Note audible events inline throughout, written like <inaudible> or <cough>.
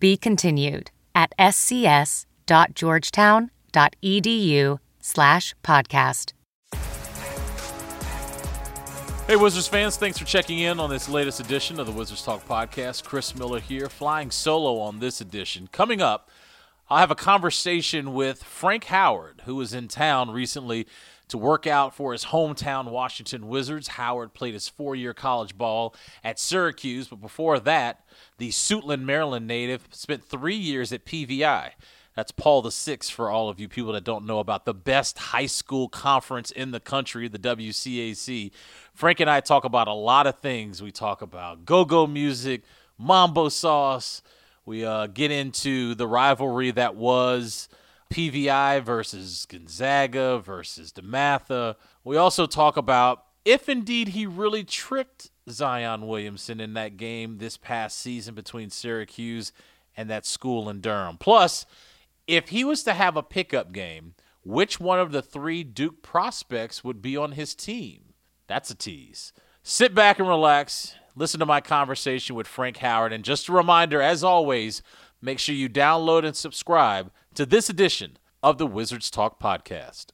Be continued at scs.georgetown.edu slash podcast. Hey, Wizards fans, thanks for checking in on this latest edition of the Wizards Talk podcast. Chris Miller here, flying solo on this edition. Coming up, I'll have a conversation with Frank Howard, who was in town recently to work out for his hometown Washington Wizards. Howard played his four year college ball at Syracuse, but before that, the Suitland, Maryland native spent three years at PVI. That's Paul the Six for all of you people that don't know about the best high school conference in the country, the WCAC. Frank and I talk about a lot of things. We talk about go go music, mambo sauce. We uh, get into the rivalry that was PVI versus Gonzaga versus DeMatha. We also talk about if indeed he really tricked Zion Williamson in that game this past season between Syracuse and that school in Durham. Plus, if he was to have a pickup game, which one of the three Duke prospects would be on his team? That's a tease. Sit back and relax. Listen to my conversation with Frank Howard. And just a reminder, as always, make sure you download and subscribe to this edition of the Wizards Talk podcast.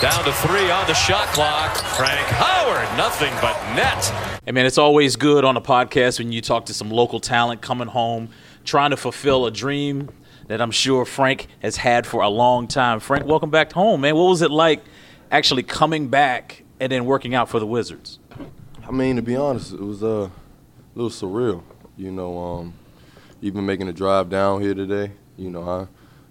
Down to three on the shot clock. Frank Howard, nothing but net. Hey, man, it's always good on a podcast when you talk to some local talent coming home, trying to fulfill a dream that I'm sure Frank has had for a long time. Frank, welcome back home, man. What was it like actually coming back and then working out for the Wizards? I mean, to be honest, it was uh, a little surreal. You know, um, even making a drive down here today, you know, I,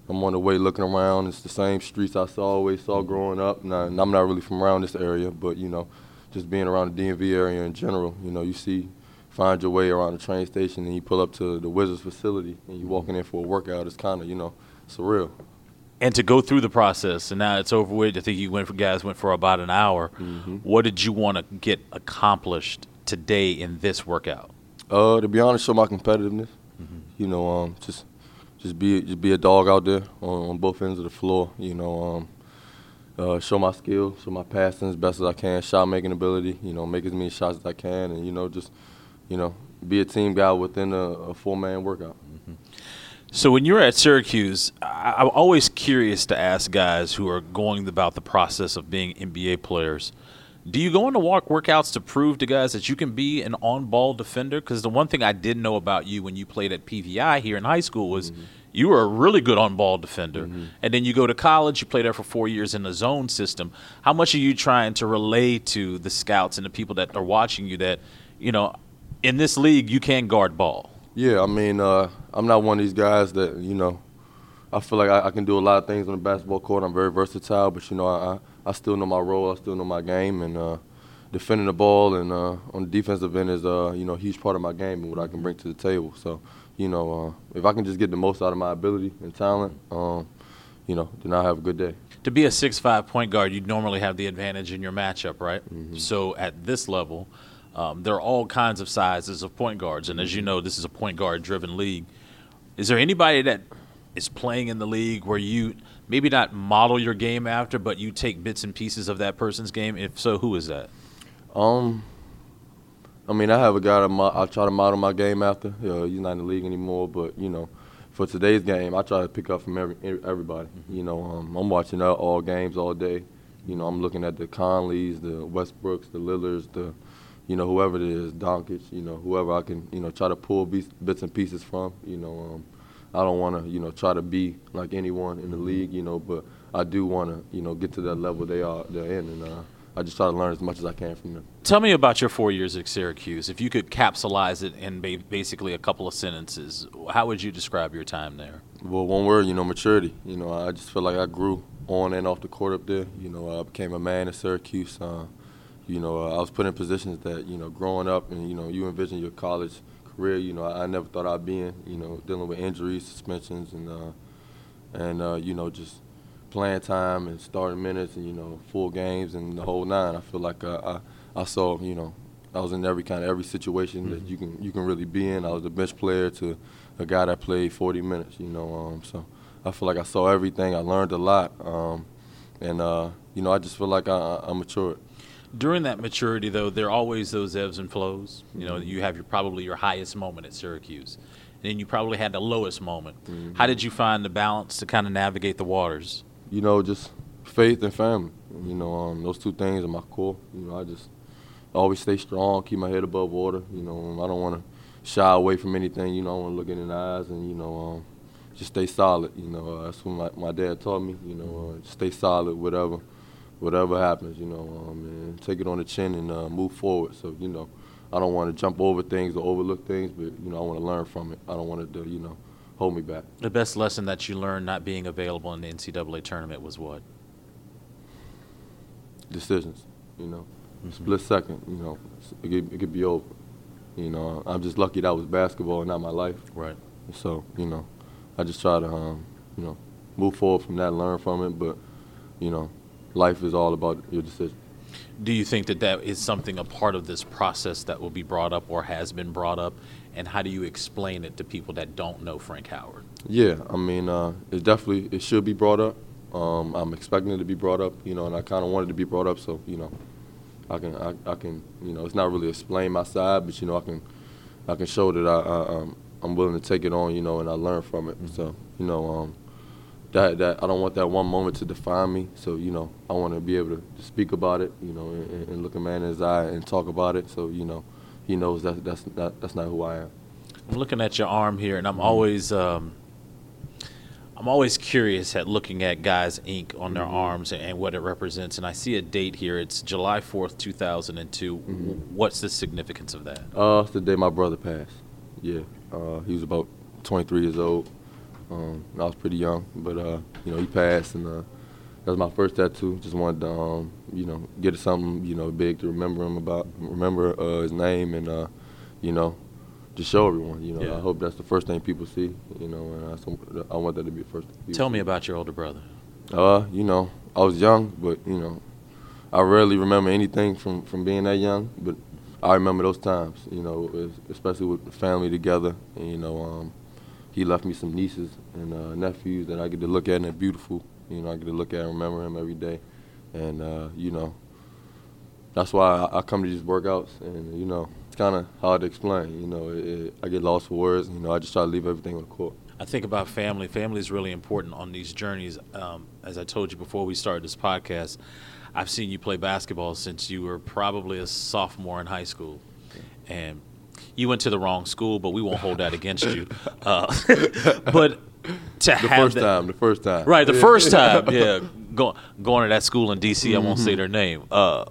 I'm on the way looking around. It's the same streets I saw, always saw growing up. And, I, I'm not really from around this area, but, you know, just being around the DMV area in general, you know, you see, find your way around the train station and you pull up to the Wizards facility and you walking in for a workout. It's kind of, you know, surreal. And to go through the process, and now it's over with. I think you went for guys went for about an hour. Mm-hmm. What did you want to get accomplished today in this workout? Uh, to be honest, show my competitiveness. You know, um, just just be just be a dog out there on, on both ends of the floor. You know, um, uh, show my skill, show my passing as best as I can, shot making ability. You know, make as many shots as I can, and you know, just you know, be a team guy within a, a four man workout. So when you were at Syracuse, I- I'm always curious to ask guys who are going about the process of being NBA players. Do you go into walk workouts to prove to guys that you can be an on-ball defender? Because the one thing I did know about you when you played at PVI here in high school was you were a really good on-ball defender, and then you go to college. You play there for four years in the zone system. How much are you trying to relay to the scouts and the people that are watching you that you know in this league you can guard ball? Yeah, I mean, uh, I'm not one of these guys that you know. I feel like I, I can do a lot of things on the basketball court. I'm very versatile, but you know, I, I, I still know my role. I still know my game, and uh, defending the ball and uh, on the defensive end is uh, you know a huge part of my game and what I can bring to the table. So, you know, uh, if I can just get the most out of my ability and talent, um, you know, then I'll have a good day. to be a six-five point guard, you normally have the advantage in your matchup, right? So at this level, um, there are all kinds of sizes of point guards, and as you know, this is a point guard-driven league. Is there anybody that is playing in the league where you maybe not model your game after, but you take bits and pieces of that person's game? If so, who is that? Um, I mean, I have a guy that mo- I try to model my game after. Uh, he's not in the league anymore, but you know, for today's game, I try to pick up from every, everybody. You know, um, I'm watching all- all games all day. You know, I'm looking at the Conleys, the Westbrooks, the Lillards, the you know whoever it is, Doncic. You know, whoever I can you know try to pull beats, bits and pieces from. You know, um, I don't want to, you know, try to be like anyone in the league, you know, but I do want to, you know, get to that level they are they're in, and uh, I just try to learn as much as I can from them. Tell me about your four years at Syracuse. If you could capsulize it in basically a couple of sentences, how would you describe your time there? Well, one word, you know, maturity. You know, I just feel like I grew on and off the court up there. You know, I became a man at Syracuse. Uh, you know, uh, I was put in positions that, you know, growing up and, you know, you envision your college career, you know, I, I never thought I'd be in, you know, dealing with injuries, suspensions, and, uh, and uh, you know, just playing time and starting minutes and, you know, full games and the whole nine. I feel like uh, I, I saw, you know, I was in every kind of every situation mm-hmm. that you can you can really be in. I was a bench player to a guy that played 40 minutes, you know. Um, so I feel like I saw everything. I learned a lot, um, and uh, you know, I just feel like I, I matured. During that maturity, though, there are always those ebbs and flows. You know, you have your probably your highest moment at Syracuse, and then you probably had the lowest moment. Mm-hmm. How did you find the balance to kind of navigate the waters? You know, just faith and family. You know, um, those two things are my core. You know, I just always stay strong, keep my head above water. You know, um, I don't want to shy away from anything. You know, I want to look in the eyes and you know, um, just stay solid. You know, uh, that's what my, my dad taught me. You know, uh, stay solid, whatever whatever happens, you know, um, and take it on the chin and uh, move forward. So, you know, I don't want to jump over things or overlook things, but, you know, I want to learn from it. I don't want it to, you know, hold me back. The best lesson that you learned not being available in the NCAA tournament was what? Decisions, you know. Mm-hmm. Split second, you know, it could, it could be over. You know, I'm just lucky that was basketball and not my life. Right. So, you know, I just try to, um, you know, move forward from that, learn from it, but, you know, life is all about your decision. Do you think that that is something a part of this process that will be brought up or has been brought up? And how do you explain it to people that don't know Frank Howard? Yeah, I mean, uh, it definitely it should be brought up. Um, I'm expecting it to be brought up, you know, and I kind of wanted to be brought up, so you know, I can I, I, can you know, it's not really explain my side, but you know, I can I can show that I, I am I'm willing to take it on, you know, and I learn from it. Mm-hmm. So you know, um, that that I don't want that one moment to define me. So you know, I want to be able to, to, speak about it, you know, and, and, look a man in his eye and talk about it. So you know, he knows that that's not that's not who I am. I'm looking at your arm here, and I'm always um, I'm always curious at looking at guys' ink on their mm-hmm. arms and, and, what it represents. And I see a date here. It's July 4th, 2002. Mm-hmm. What's the significance of that? Uh, it's the day my brother passed. Yeah, uh, he was about 23 years old. Um, I was pretty young, but uh, you know he passed, and uh, that was my first tattoo. Just wanted to, um, you know, get something, you know, big to remember him about, remember uh, his name, and uh, you know, just show everyone. You know, yeah. I hope that's the first thing people see. You know, and I, I want that to be the first. thing Tell me about your older brother. Uh, you know, I was young, but you know, I rarely remember anything from from being that young, but I remember those times. You know, especially with family together, and you know. Um, he left me some nieces and uh, nephews that I get to look at and they're beautiful. You know, I get to look at and remember him every day. And, uh, you know, that's why I, I, come to these workouts. And, you know, it's kind of hard to explain. You know, it, it, I get lost for words. You know, I just try to leave everything on the court. I think about family. Family is really important on these journeys. Um, as I told you before we started this podcast, I've seen you play basketball since you were probably a sophomore in high school. And you went to the wrong school, but we won't hold that against you. <laughs> Uh, <laughs> but to the have first that, time, the first time, right? The first <laughs> time, yeah, going going to that school in D.C. Mm-hmm. I won't say mm-hmm. their name. Uh,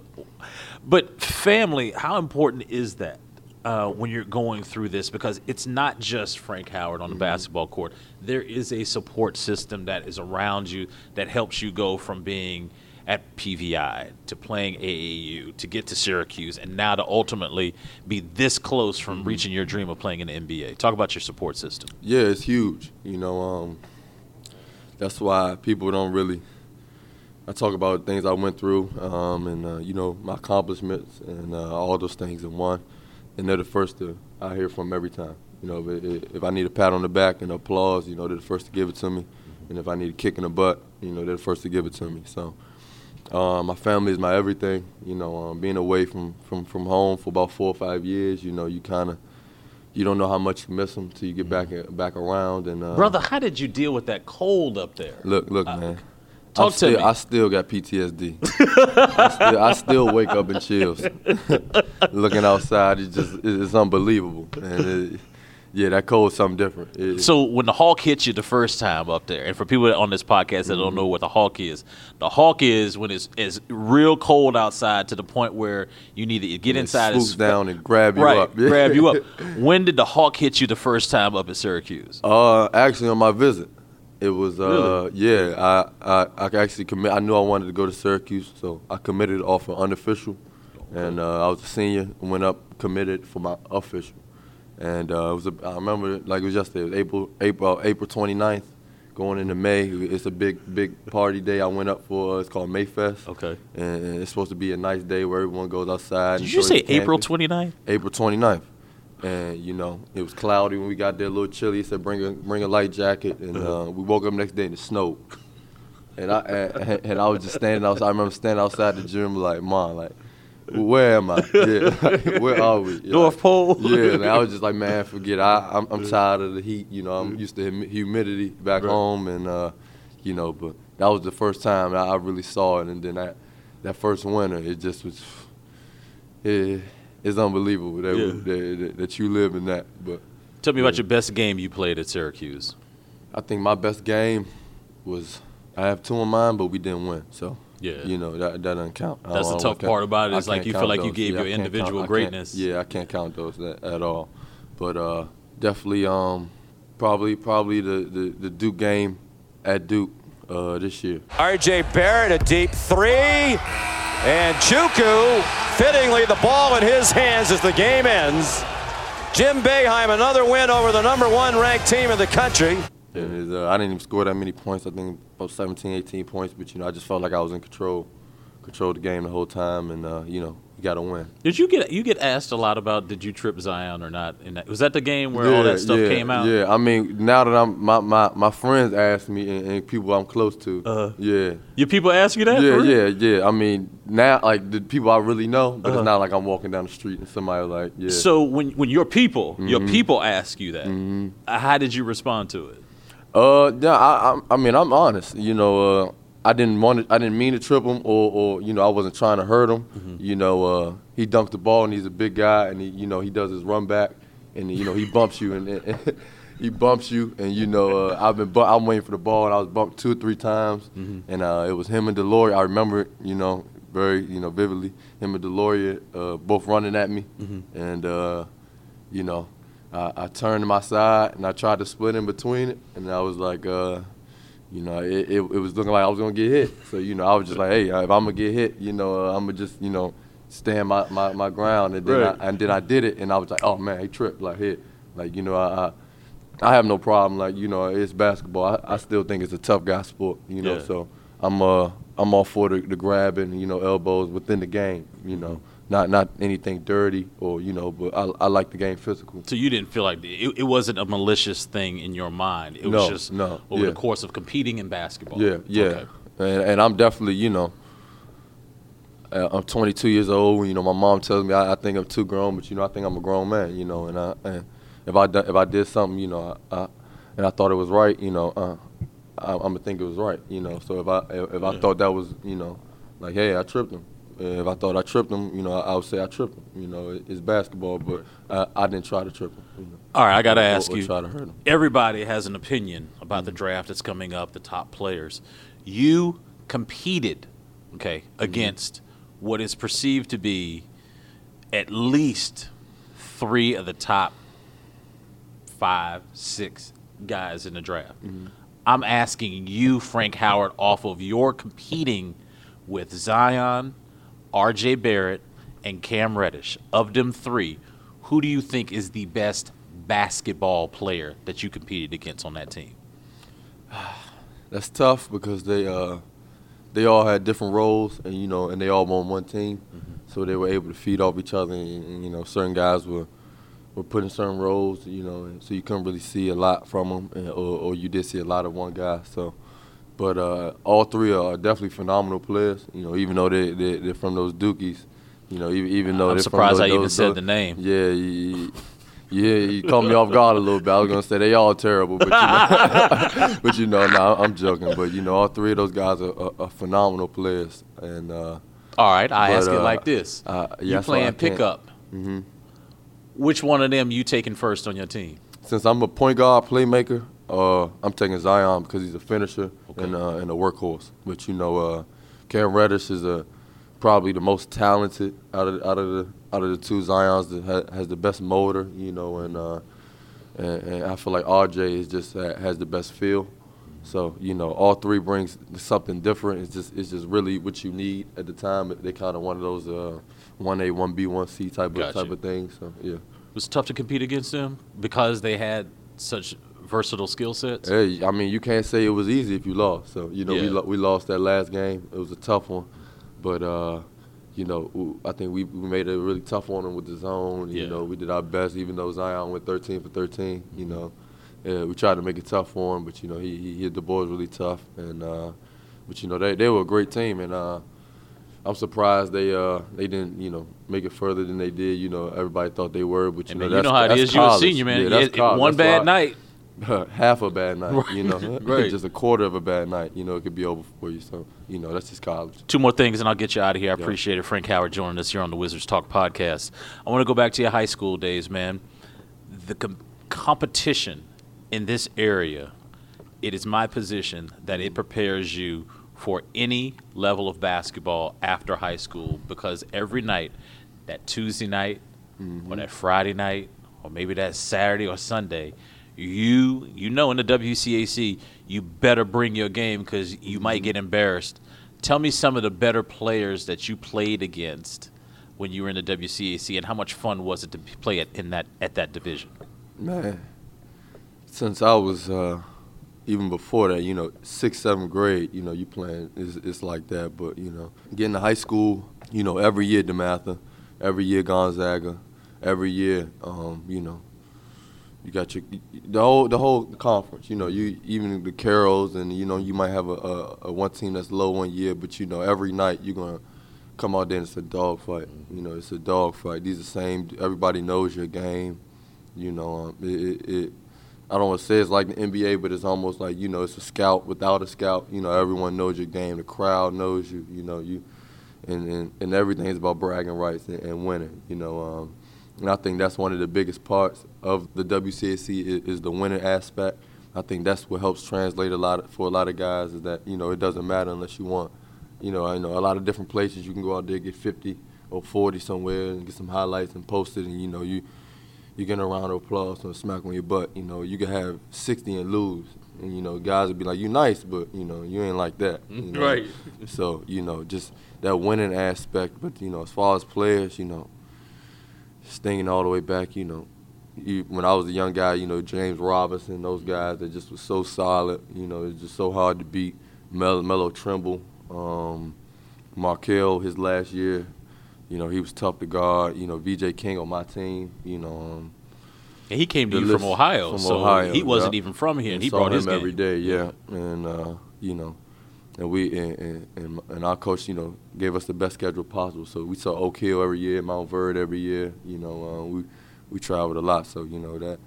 but family, how important is that? Uh, when you're going through this because it's not just Frank Howard on the mm-hmm. basketball court. There is a support system that is around you that helps you go from being at PVI to playing AAU to get to Syracuse and now to ultimately be this close from mm-hmm. reaching your dream of playing in the NBA. Talk about your support system. Yeah, it's huge. You know, um, that's why people don't really. I talk about things I went through, um, and uh, you know my accomplishments and uh, all those things in one, and they're the first to I hear from every time. You know, if, if I need a pat on the back and applause, you know they're the first to give it to me, and if I need a kick in the butt, you know they're the first to give it to me. So uh, my family is my everything. You know, um, being away from, from, from home for about four or five years, you know, you kind of you don't know how much you miss them till you get back back around. And uh, brother, how did you deal with that cold up there? Look, look, uh, man. Talk I'm to still, me. I still got PTSD. <laughs> I, still, I, still, wake up in chills. <laughs> Looking outside, it's just it's unbelievable, and yeah, that cold's something different. It- So when the Hawk hits you the first time up there, and for people on this podcast that don't know what the Hawk is, the Hawk is when it's, it's real cold outside to the point where you need to get it inside and swoops down and grab you right, up. <laughs> grab you up. When did the Hawk hit you the first time up at Syracuse? Uh, actually, on my visit, it was uh, Really? yeah. I, I I actually commit. I knew I wanted to go to Syracuse, so I committed off an unofficial, and uh, I was a senior. and Went up, committed for my official, and uh, it was. A, I remember it like it was yesterday. It was April April April 29th, going into May. It's a big big party day. I went up for. Uh, it's called Mayfest. Okay. And, and it's supposed to be a nice day where everyone goes outside. Did you say April campus. 29th? April 29th. And you know, it was cloudy when we got there, a little chilly. He said, "Bring a bring a light jacket." And uh, we woke up next day and it snowed. <laughs> And I and, and I was just standing outside. I remember standing outside the gym, like, "Mom, like, where am I? <laughs> Yeah, like, <laughs> where are we? Yeah, North like- Pole? Yeah, and I was just like, man, forget. it. I <laughs> I'm, I'm tired of the heat. You know, I'm used to hum- humidity back home, and uh, you know, but that was the first time that I really saw it. And then that that first winter, it just was. It, it's unbelievable that, Yeah. that, that that you live in that. But Tell me about your best game you played at Syracuse. I think my best game was I have two in mind, but we didn't win. So Yeah. you know that that doesn't count. That's the tough part about it It's like, you feel count like you gave Yeah, your individual count- I greatness. Yeah, I can't count those that, at all. But uh, definitely, um, probably probably the, the, the Duke game at Duke uh, this year. R.J. Barrett, a deep three. And Chukwu, fittingly, the ball in his hands as the game ends. Jim Boeheim, another win over the number one ranked team in the country. And uh, I didn't even score that many points. I think about 17, 18 points. But you know, I just felt like I was in control, controlled the game the whole time, and uh, you know, you got to win. Did you get you get asked a lot about did you trip Zion or not? In that, was that the game where all that stuff yeah, came out? Yeah, I mean, now that I'm my my, my friends ask me and, and people I'm close to. Uh-huh. Yeah. Your people ask you that? Yeah, yeah, yeah. I mean, now like the people I really know, but it's not like I'm walking down the street and somebody like, yeah. Uh-huh. So when when your people your Mm-hmm. people ask you that, uh, how did you respond to it? Uh, yeah, I, I, I mean, I'm honest. You know, uh, I didn't want to, I didn't mean to trip him, or, or you know, I wasn't trying to hurt him. Mm-hmm. You know, uh, he dunked the ball, and he's a big guy, and he, you know, he does his run back, and you know, he bumps you, and, and <laughs> he bumps you, and you know, uh, I've been, bu- I'm waiting for the ball, and I was bumped two or three times, Mm-hmm. and uh, it was him and DeLaurier. I remember it, you know, very, you know, vividly. Him and DeLaurier, uh, both running at me, Mm-hmm. and uh, you know, I, I turned to my side and I tried to split in between it, and I was like, uh, you know, it, it, it was looking like I was gonna get hit. So you know, I was just like, hey, if I'm gonna get hit, you know, uh, I'm gonna just, you know, stand my, my, my ground, and then Right. I, and then I did it, and I was like, oh man, he tripped, like hit, like you know, I. I I have no problem, like you know, it's basketball. I, I still think it's a tough guy sport, you know. Yeah. So I'm uh I'm all for the, the grabbing, you know, elbows within the game, you know, not not anything dirty or you know, but I, I like the game physical. So you didn't feel like it, it wasn't a malicious thing in your mind. It was No, just no, over yeah. the course of competing in basketball. Yeah, yeah. Okay. And, and I'm definitely, you know, uh, I'm 22 years old. You know, my mom tells me I, I think I'm too grown, but you know, I think I'm a grown man. You know, and I and if I done, if I did something, you know, I, I and I thought it was right, you know, uh, I, I'm gonna think it was right. You know, so if I if, if I Yeah. thought that was, you know, like hey, I tripped him. Uh, If I thought I tripped him, you know, I, I would say I tripped him. You know, it, it's basketball, but I, I didn't try to trip him. You know, All right, I got to ask or you. try to hurt him. Everybody has an opinion about the draft that's coming up, the top players. You competed, okay, Mm-hmm. against what is perceived to be at least three of the top five, six guys in the draft. Mm-hmm. I'm asking you, Frank Howard, off of your competing with Zion, R.J. Barrett, and Cam Reddish. Of them three, who do you think is the best basketball player that you competed against on that team? <sighs> That's tough because they uh, they all had different roles, and you know, and they all on one team, so they were able to feed off each other. And, and, you know, certain guys were were put in certain roles, you know, and so you couldn't really see a lot from them, and, or, or you did see a lot of one guy. So, but uh, all three are definitely phenomenal players. You know, even though they they they're from those Dookies, you know, even even though I'm they're surprised from I those, even those- said those- the name. Yeah, you, yeah, you caught me off guard a little bit. I was gonna say they all terrible, but you know, <laughs> but you know, no, I'm joking. But you know, all three of those guys are, are, are phenomenal players, and uh, All right, I But, ask it uh, like this: uh, yeah, You that's why I playing pickup? Mhm. Which one of them you taking first on your team? since I'm a point guard playmaker, uh, I'm taking Zion because he's a finisher Okay. and uh, and a workhorse. But you know, uh, Cam Reddish is a probably the most talented out of out of the out of the two Zion's that ha- has the best motor. You know, and uh, and, and I feel like RJ is just has the best feel. So you know, all three brings something different. It's just it's just really what you need at the time. They kind of one of those uh, one A, one B, one C type of Gotcha. type of things. So yeah. It was tough to compete against them because they had such versatile skill sets. Hey, I mean, you can't say it was easy if you lost. So you know, we Yeah. lo- we lost that last game. It was a tough one, but uh, you know, I think we, we made a really tough one with the zone. You Yeah. know, we did our best, even though Zion went 13 for 13. You know, yeah, we tried to make it tough for him, but you know, he he hit the boys really tough, and uh, but you know, they they were a great team, and uh, I'm surprised they uh they didn't you know make it further than they did. You know, everybody thought they were, but you And know, man, you know how it is. You're a senior, man. Yeah, one That's why- bad night. <laughs> half a bad night, you know, <laughs> Right. just a quarter of a bad night, you know, it could be over for you. So, you know, that's just college. Two more things, and I'll get you out of here. I Yeah. appreciate it. Frank Howard joining us here on the Wizards Talk podcast. I want to go back to your high school days, man. The com- competition in this area, it is my position that it prepares you for any level of basketball after high school because every night, that Tuesday night mm-hmm. or that Friday night or maybe that Saturday or Sunday, you you know in the WCAC you better bring your game because you might get embarrassed. Tell me some of the better players that you played against when you were in the WCAC and how much fun was it to play at in that at that division? Man, since I was, uh, even before that, you know, sixth, seventh grade, you know, you playing, it's, it's like that. But, you know, getting to high school, you know, every year DeMatha, every year Gonzaga, every year, um, you know, you got your the whole the whole conference. You know, you even the Carrolls, and you know you might have a, a, a one team that's low one year, but you know every night you're gonna come out there and it's a dog fight. You know, it's a dog fight. These are the same. Everybody knows your game. You know, um, it, it, it. I don't want to say it's like the NBA, but it's almost like you know it's a scout without a scout. You know, everyone knows your game. The crowd knows you. You know, you, and and, and everything is about bragging rights and, and winning. You know. Um, and I think that's one of the biggest parts of the WCAC is, is the winning aspect. I think that's what helps translate a lot of, for a lot of guys is that you know it doesn't matter unless you want. You know, I know a lot of different places you can go out there get 50 or 40 somewhere and get some highlights and post it, and you know you you get a round of applause and a smack on your butt. You know, you can have 60 and lose, and you know guys would be like, "You nice, but you know you ain't like that." you <laughs> know? Right. So you know, just that winning aspect. But you know, as far as players, you know, stinging all the way back, you know, you, when I was a young guy, you know, James Robinson, those guys that just was so solid. You know, it's just so hard to beat. Mel- Melo Trimble, um, Markelle, his last year, you know, he was tough to guard. You know, VJ King on my team, you know. Um, And he came to you from Ohio, from so Ohio, he wasn't yeah. even from here, and he saw brought him his game. every day, yeah. And uh, you know, and we and, and, and our coach, you know, gave us the best schedule possible. So we saw Oak Hill every year, Montverde every year. You know, uh, we we traveled a lot, so you know that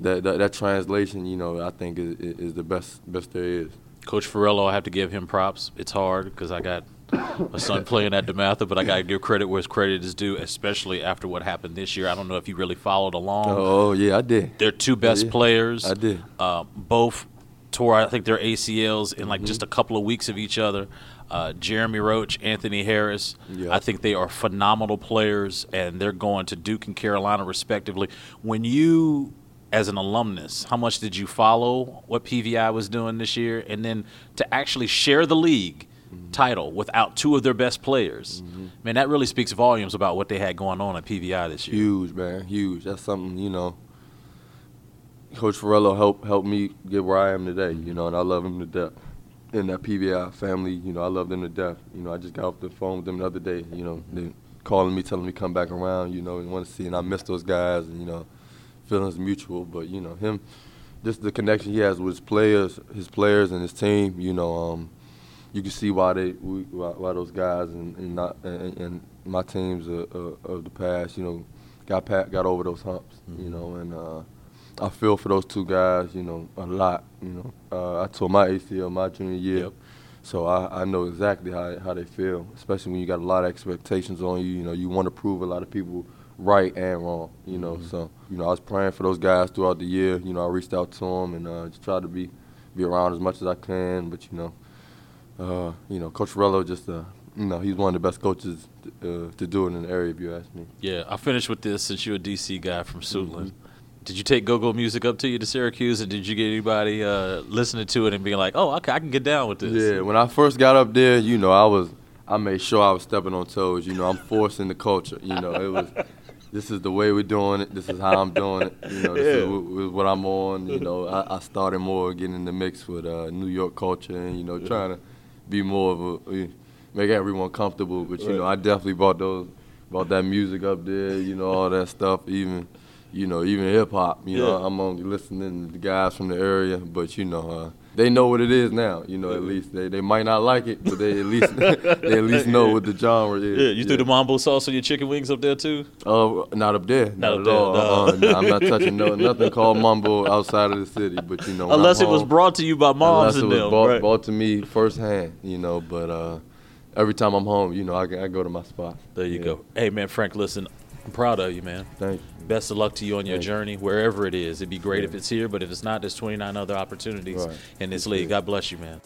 that that, that translation, you know, I think is, is the best best there is. Coach Farello, I have to give him props. It's hard because I got my son <laughs> playing at DeMatha, but I got to give credit where credit is due, especially after what happened this year. I don't know if you really followed along. Oh yeah, I did. Their two best players, I did. Uh, both tore, I think, their ACLs in like Mm-hmm. just a couple of weeks of each other. Uh, Jeremy Roach, Anthony Harris. Yeah. I think they are phenomenal players, and they're going to Duke and Carolina, respectively. When you, as an alumnus, how much did you follow what PVI was doing this year? And then to actually share the league title without two of their best players, man, that really speaks volumes about what they had going on at PVI this year. Huge, man, huge. That's something you know. Coach Farello helped helped me get where I am today, you know, and I love him to death. And that PVI family, you know, I love them to death. You know, I just got off the phone with them the other day, you know, they calling me, telling me come back around, you know, and want to see, and I miss those guys, and you know, feelings mutual. But you know, him, just the connection he has with his players, his players and his team, you know, um, you can see why they, why, why those guys and and, not, and, and my teams uh, uh, of the past, you know, got pat, got over those humps, you know, and uh, I feel for those two guys, you know, a lot. You know, uh, I tore my ACL my junior year, Yep. so I, I know exactly how how they feel, especially when you got a lot of expectations on you. You know, you want to prove a lot of people right and wrong. You know, Mm-hmm. so you know I was praying for those guys throughout the year. You know, I reached out to them and uh, just tried to be be around as much as I can. But you know, uh, you know, Coach Rello just uh, you know he's one of the best coaches uh, to do it in the area. If you ask me. Yeah, I'll finish with this since you're a DC guy from Suitland. Mm-hmm. Did you take go-go music up to you to Syracuse, and did you get anybody uh, listening to it and being like, "Oh, okay, I can get down with this"? Yeah, when I first got up there, you know, I was I made sure I was stepping on toes. You know, I'm forcing the culture. You know, it was this is the way we're doing it. This is how I'm doing it. You know, this is, Yeah. wh- what I'm on. You know, I, I started more getting in the mix with uh, New York culture and you know trying to be more of a make everyone comfortable. But you know, I definitely brought those brought that music up there. You know, all that stuff. Even you know, even hip hop. You know, I'm only listening to the guys from the area, but you know, uh, they know what it is now. You know, at least they, they might not like it, but they at least <laughs> they at least know what the genre is. Yeah, you threw the mambo sauce on your chicken wings up there too. Uh, not up there, Not not, up at there, all. no. Uh, no, I'm not <laughs> touching no nothing called mumbo outside of the city. But you know, Unless it was brought to you by moms unless it was them, brought, right? brought to me firsthand. You know, but uh, every time I'm home, you know, I, I go to my spot. There you Yeah. go. Hey man, Frank, listen, I'm proud of you, man. Thank you. Best of luck to you on your Thank journey, wherever it is. It'd be great Yeah. if it's here, but if it's not, there's 29 other opportunities Right. in this league. God bless you, man.